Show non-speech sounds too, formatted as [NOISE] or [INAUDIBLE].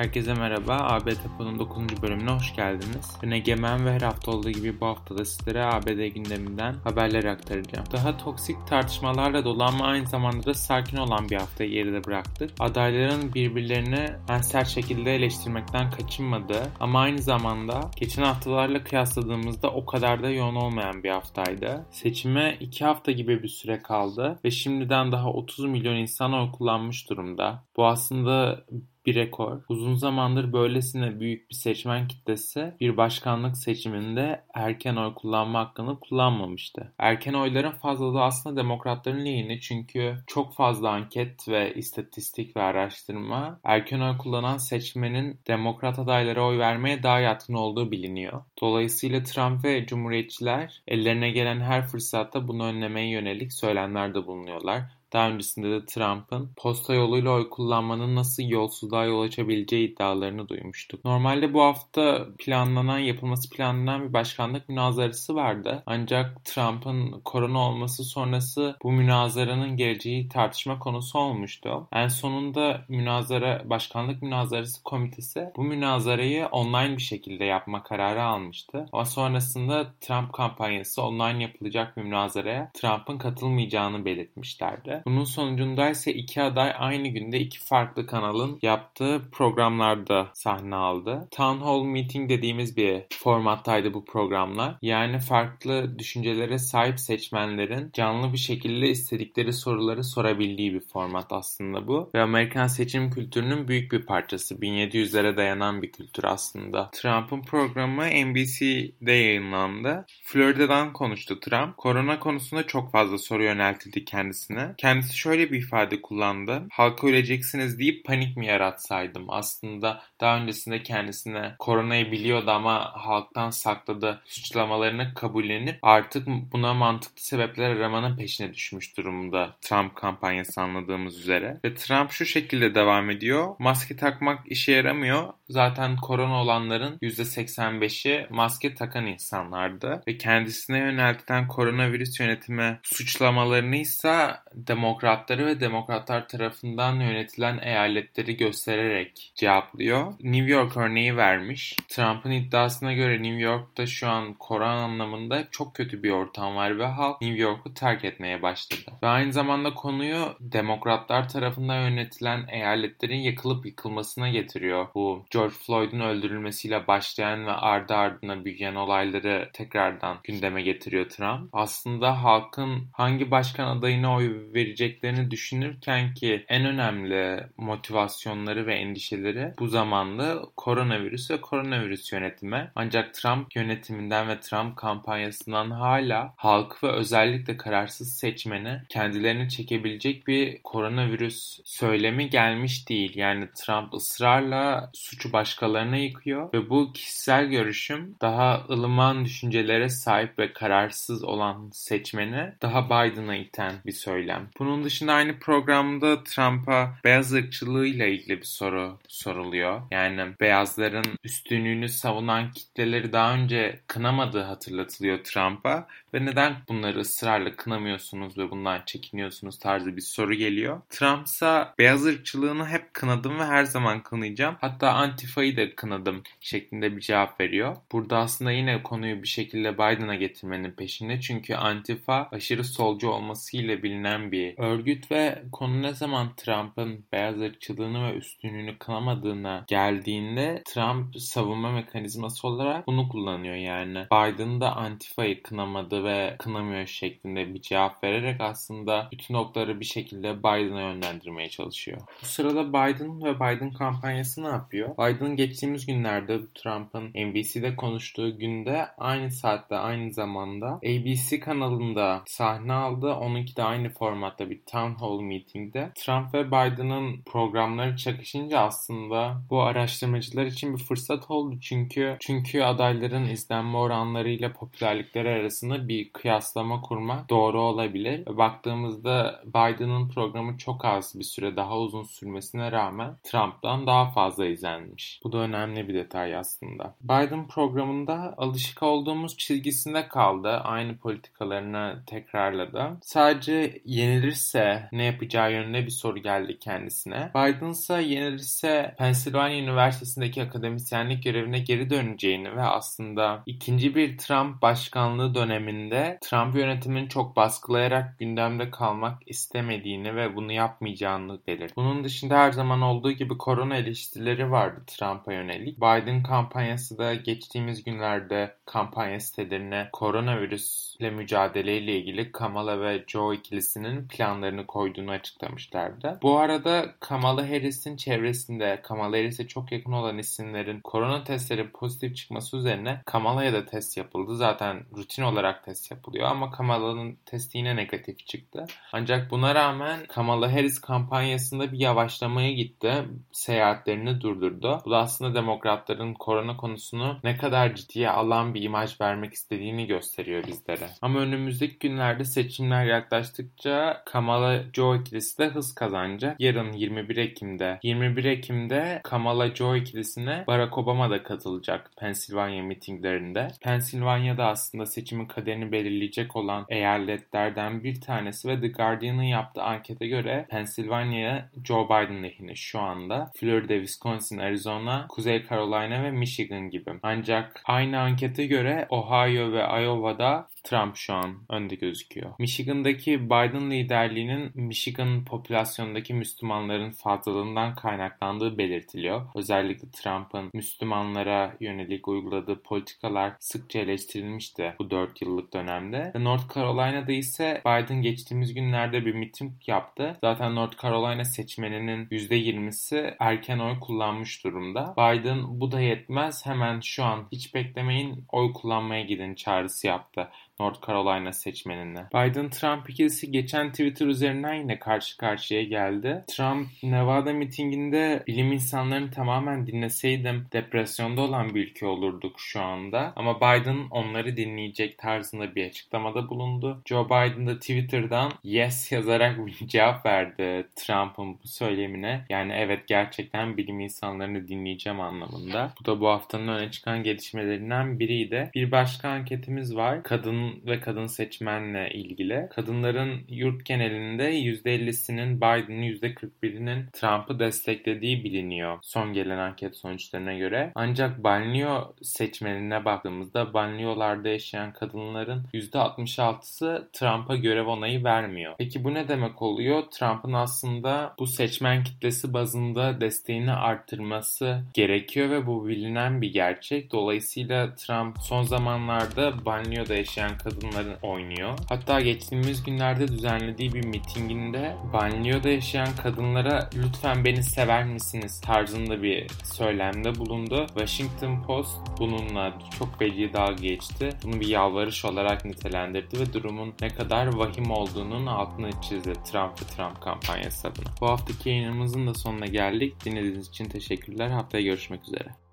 Herkese merhaba. AB Tapu'nun 9. bölümüne hoş geldiniz. Ben Egemen ve her hafta olduğu gibi bu hafta da sizlere ABD gündeminden haberler aktaracağım. Daha toksik tartışmalarla dolu ama aynı zamanda da sakin olan bir haftayı geride bıraktık. Adayların birbirlerini en sert şekilde eleştirmekten kaçınmadığı ama aynı zamanda geçen haftalarla kıyasladığımızda o kadar da yoğun olmayan bir haftaydı. Seçime 2 hafta gibi bir süre kaldı ve şimdiden daha 30 milyon insan oy kullanmış durumda. Bu aslında bir rekor. Uzun zamandır böylesine büyük bir seçmen kitlesi bir başkanlık seçiminde erken oy kullanma hakkını kullanmamıştı. Erken oyların fazlalığı aslında demokratların lehine çünkü çok fazla anket ve istatistik ve araştırma erken oy kullanan seçmenin demokrat adaylara oy vermeye daha yatkın olduğu biliniyor. Dolayısıyla Trump ve Cumhuriyetçiler ellerine gelen her fırsatta bunu önlemeye yönelik söylemlerde bulunuyorlar. Daha öncesinde de Trump'ın posta yoluyla oy kullanmanın nasıl yolsuzluğa yol açabileceği iddialarını duymuştuk. Normalde bu hafta planlanan, yapılması planlanan bir başkanlık münazarası vardı. Ancak Trump'ın korona olması sonrası bu münazaranın geleceği tartışma konusu olmuştu. En sonunda münazara, başkanlık münazarası komitesi bu münazarayı online bir şekilde yapma kararı almıştı. Ama sonrasında Trump kampanyası online yapılacak bir münazaraya Trump'ın katılmayacağını belirtmişlerdi. Bunun sonucunda ise iki aday aynı günde iki farklı kanalın yaptığı programlarda sahne aldı. Town Hall Meeting dediğimiz bir formattaydı bu programlar. Yani farklı düşüncelere sahip seçmenlerin canlı bir şekilde istedikleri soruları sorabildiği bir format aslında bu. Ve Amerikan seçim kültürünün büyük bir parçası. 1700'lere dayanan bir kültür aslında. Trump'ın programı NBC'de yayınlandı. Florida'dan konuştu Trump. Korona konusunda çok fazla soru yöneltildi kendisine. Kendisi şöyle bir ifade kullandı. Halka öleceksiniz deyip panik mi yaratsaydım? Aslında daha öncesinde kendisine koronayı biliyordu ama halktan sakladı suçlamalarını kabullenip artık buna mantıklı sebepler aramanın peşine düşmüş durumda Trump kampanyası anladığımız üzere. Ve Trump şu şekilde devam ediyor. Maske takmak işe yaramıyor. Zaten korona olanların %85'i maske takan insanlardı. Ve kendisine yöneltilen koronavirüs yönetimi suçlamalarını ise demokratları ve demokratlar tarafından yönetilen eyaletleri göstererek cevaplıyor. New York örneği vermiş. Trump'ın iddiasına göre New York'ta şu an korona anlamında çok kötü bir ortam var ve halk New York'u terk etmeye başladı. Ve aynı zamanda konuyu demokratlar tarafından yönetilen eyaletlerin yakılıp yıkılmasına getiriyor. Bu George Floyd'un öldürülmesiyle başlayan ve ardı ardına büyüyen olayları tekrardan gündeme getiriyor Trump. Aslında halkın hangi başkan adayına oy vereceklerini düşünürken ki en önemli motivasyonları ve endişeleri bu zamanda koronavirüs ve koronavirüs yönetimi. Ancak Trump yönetiminden ve Trump kampanyasından hala halk ve özellikle kararsız seçmeni kendilerini çekebilecek bir koronavirüs söylemi gelmiş değil. Yani Trump ısrarla suçu başkalarına yıkıyor ve bu kişisel görüşüm daha ılıman düşüncelere sahip ve kararsız olan seçmeni daha Biden'a iten bir söylem. Bunun dışında aynı programda Trump'a beyaz ırkçılığıyla ilgili bir soru soruluyor. Yani beyazların üstünlüğünü savunan kitleleri daha önce kınamadığı hatırlatılıyor Trump'a ve neden bunları ısrarla kınamıyorsunuz ve bundan çekiniyorsunuz tarzı bir soru geliyor. Trump ise beyaz ırkçılığını hep kınadım ve her zaman kınayacağım. Hatta Antifa'yı da kınadım şeklinde bir cevap veriyor. Burada aslında yine konuyu bir şekilde Biden'a getirmenin peşinde. Çünkü Antifa aşırı solcu olmasıyla bilinen bir örgüt ve konu ne zaman Trump'ın beyaz ırkçılığını ve üstünlüğünü kınamadığına geldiğinde Trump savunma mekanizması olarak bunu kullanıyor yani. Biden da Antifa'yı kınamadı ve kınamıyor şeklinde bir cevap vererek aslında bütün okları bir şekilde Biden'a yönlendirmeye çalışıyor. Bu sırada Biden ve Biden kampanyası ne yapıyor? Biden geçtiğimiz günlerde Trump'ın NBC'de konuştuğu günde aynı saatte aynı zamanda ABC kanalında sahne aldı. Onunki de aynı formatta bir town hall meetingde. Trump ve Biden'ın programları çakışınca aslında bu araştırmacılar için bir fırsat oldu. Çünkü çünkü adayların izlenme oranlarıyla popülerlikleri arasında bir kıyaslama kurmak doğru olabilir. Baktığımızda Biden'ın programı çok az bir süre daha uzun sürmesine rağmen Trump'tan daha fazla izlenmiş. Bu da önemli bir detay aslında. Biden programında alışık olduğumuz çizgisinde kaldı. Aynı politikalarını tekrarladı. Sadece yeni yenilirse ne yapacağı yönünde bir soru geldi kendisine. Biden ise yenilirse Pennsylvania Üniversitesi'ndeki akademisyenlik görevine geri döneceğini ve aslında ikinci bir Trump başkanlığı döneminde Trump yönetimini çok baskılayarak gündemde kalmak istemediğini ve bunu yapmayacağını belirtti. Bunun dışında her zaman olduğu gibi korona eleştirileri vardı Trump'a yönelik. Biden kampanyası da geçtiğimiz günlerde kampanya sitelerine koronavirüsle mücadeleyle ilgili Kamala ve Joe ikilisinin planlarını koyduğunu açıklamışlardı. Bu arada Kamala Harris'in çevresinde Kamala Harris'e çok yakın olan isimlerin korona testleri pozitif çıkması üzerine Kamala'ya da test yapıldı. Zaten rutin olarak test yapılıyor ama Kamala'nın testi yine negatif çıktı. Ancak buna rağmen Kamala Harris kampanyasında bir yavaşlamaya gitti. Seyahatlerini durdurdu. Bu da aslında demokratların korona konusunu ne kadar ciddiye alan bir imaj vermek istediğini gösteriyor bizlere. Ama önümüzdeki günlerde seçimler yaklaştıkça Kamala Joe ikilisi de hız kazanacak. Yarın 21 Ekim'de 21 Ekim'de Kamala Joe ikilisine Barack Obama da katılacak Pennsylvania mitinglerinde. Pennsylvania'da aslında seçimin kaderini belirleyecek olan eyaletlerden bir tanesi ve The Guardian'ın yaptığı ankete göre Pennsylvania Joe Biden lehine şu anda. Florida, Wisconsin, Arizona, Kuzey Carolina ve Michigan gibi. Ancak aynı ankete göre Ohio ve Iowa'da Trump şu an önde gözüküyor. Michigan'daki Biden liderliğinin Michigan popülasyondaki Müslümanların fazlalığından kaynaklandığı belirtiliyor. Özellikle Trump'ın Müslümanlara yönelik uyguladığı politikalar sıkça eleştirilmişti bu 4 yıllık dönemde. North Carolina'da ise Biden geçtiğimiz günlerde bir miting yaptı. Zaten North Carolina seçmeninin %20'si erken oy kullanmış durumda. Biden bu da yetmez hemen şu an hiç beklemeyin oy kullanmaya gidin çağrısı yaptı. North Carolina seçmenine. Biden-Trump ikilisi geçen Twitter üzerinden yine karşı karşıya geldi. Trump Nevada mitinginde bilim insanlarını tamamen dinleseydim depresyonda olan bir ülke olurduk şu anda. Ama Biden onları dinleyecek tarzında bir açıklamada bulundu. Joe Biden da Twitter'dan yes yazarak bir [LAUGHS] cevap verdi Trump'ın bu söylemine. Yani evet gerçekten bilim insanlarını dinleyeceğim anlamında. Bu da bu haftanın öne çıkan gelişmelerinden biriydi. Bir başka anketimiz var. Kadın ve kadın seçmenle ilgili. Kadınların yurt genelinde %50'sinin Biden'ın %41'inin Trump'ı desteklediği biliniyor son gelen anket sonuçlarına göre. Ancak banliyö seçmenine baktığımızda banliyölarda yaşayan kadınların %66'sı Trump'a görev onayı vermiyor. Peki bu ne demek oluyor? Trump'ın aslında bu seçmen kitlesi bazında desteğini arttırması gerekiyor ve bu bilinen bir gerçek. Dolayısıyla Trump son zamanlarda banliyöde yaşayan kadınların oynuyor. Hatta geçtiğimiz günlerde düzenlediği bir mitinginde banliyöde yaşayan kadınlara lütfen beni sever misiniz tarzında bir söylemde bulundu. Washington Post bununla çok belli dalga geçti. Bunu bir yalvarış olarak nitelendirdi ve durumun ne kadar vahim olduğunun altını çizdi Trump ve Trump kampanyası adına. Bu haftaki yayınımızın da sonuna geldik. Dinlediğiniz için teşekkürler. Haftaya görüşmek üzere.